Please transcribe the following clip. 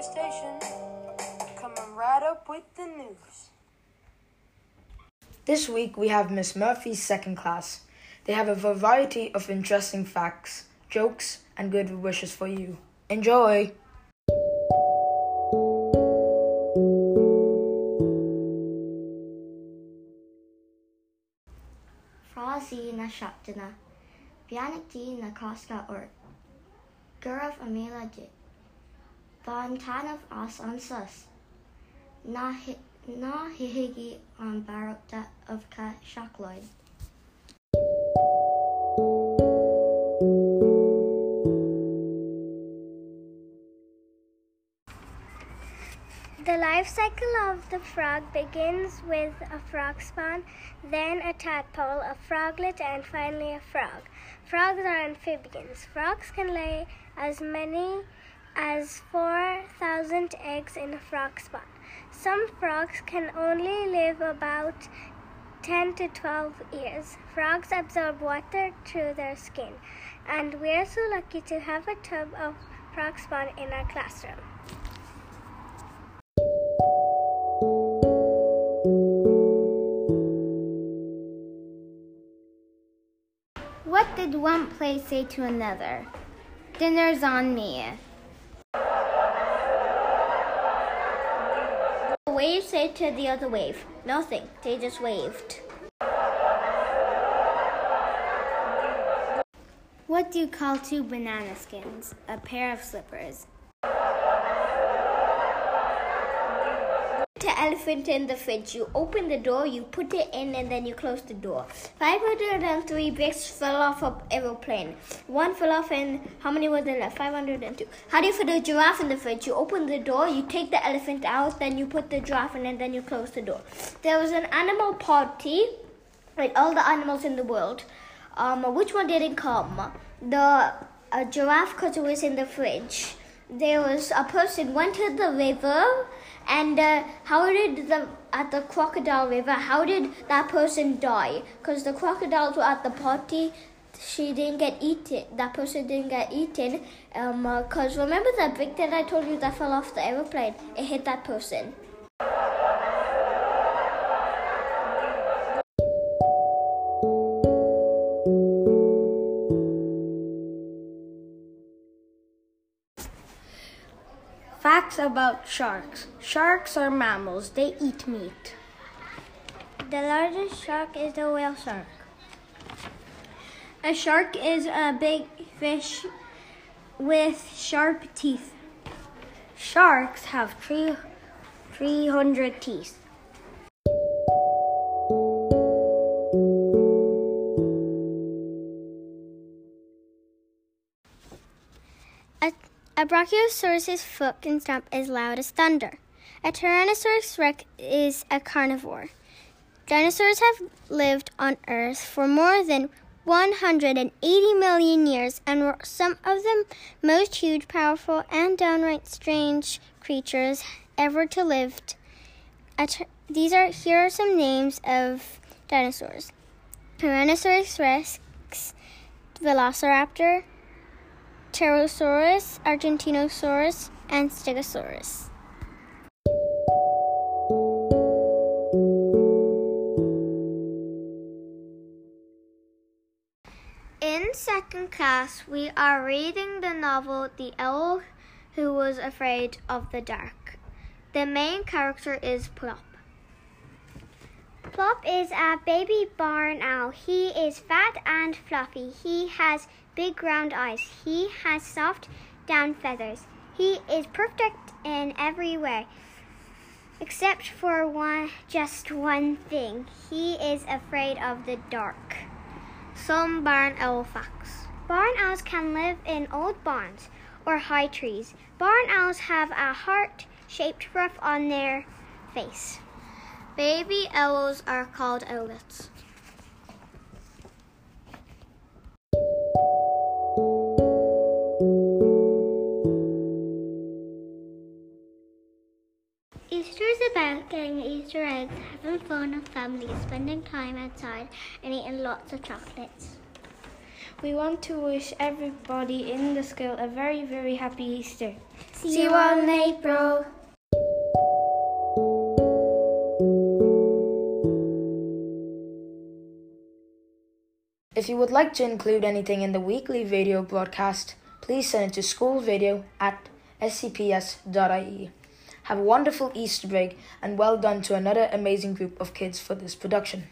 radio station, coming right up with the news. This week we have Miss Murphy's second class. They have a variety of interesting facts, jokes, and good wishes for you. Enjoy! Frásí na seachtainna, Beannachtaí na cosca or Gurah a méla dit. Ba an tanmh as an sus. Na hihiigi an barachta of ca seaachláid. The life cycle of the frog begins with a frog spawn, then a tadpole, a froglet, and finally a frog. Frogs are amphibians. Frogs can lay as many as 4,000 eggs in a frog spawn. Some frogs can only live about 10 to 12 years. Frogs absorb water through their skin, and we're so lucky to have a tub of frog spawn in our classroom. What did one place say to another? Dinner's on me. A wave said to the other wave, Nothing, they just waved. What do you call two banana skins? A pair of slippers. The elephant in the fridge. You open the door, you put it in, and then you close the door. 503 bricks fell off an aeroplane. One fell off, and how many were there left? 502. How do you fit a giraffe in the fridge? You open the door, you take the elephant out, then you put the giraffe in, and then you close the door. There was an animal party with all the animals in the world. Um, which one didn't come? The giraffe, because it was in the fridge. There was a person went to the river and uh, how did the at the crocodile river how did that person die? Because the crocodiles were at the party. She didn't get eaten that person didn't get eaten um because remember that brick that i told you that fell off the aeroplane? It hit that person Facts about sharks. Sharks are mammals, they eat meat. The largest shark is the whale shark. A shark is a big fish with sharp teeth. Sharks have three, 300 teeth. A, Brachiosaurus's foot can stomp as loud as thunder. A Tyrannosaurus rex is a carnivore. Dinosaurs have lived on Earth for more than 180 million years and were some of the most huge, powerful, and downright strange creatures ever to live. These are here are some names of dinosaurs: Tyrannosaurus rex, Velociraptor, Pterosaurus, Argentinosaurus, and Stegosaurus. In second class, we are reading the novel The Owl Who Was Afraid of the Dark. The main character is Plop. Plop is a baby barn owl. He is fat and fluffy. He has big round eyes. He has soft down feathers. He is perfect in every way, except for one just one thing. He is afraid of the dark. Some barn owl facts. Barn owls can live in old barns or high trees. Barn owls have a heart-shaped ruff on their face. Baby owls are called owlets. Easter is about getting Easter eggs, having fun with family, spending time outside, and eating lots of chocolates. We want to wish everybody in the school a very, very happy Easter. See you all in April. If you would like to include anything in the weekly video broadcast, please send it to schoolvideo at scps.ie. Have a wonderful Easter break and well done to another amazing group of kids for this production.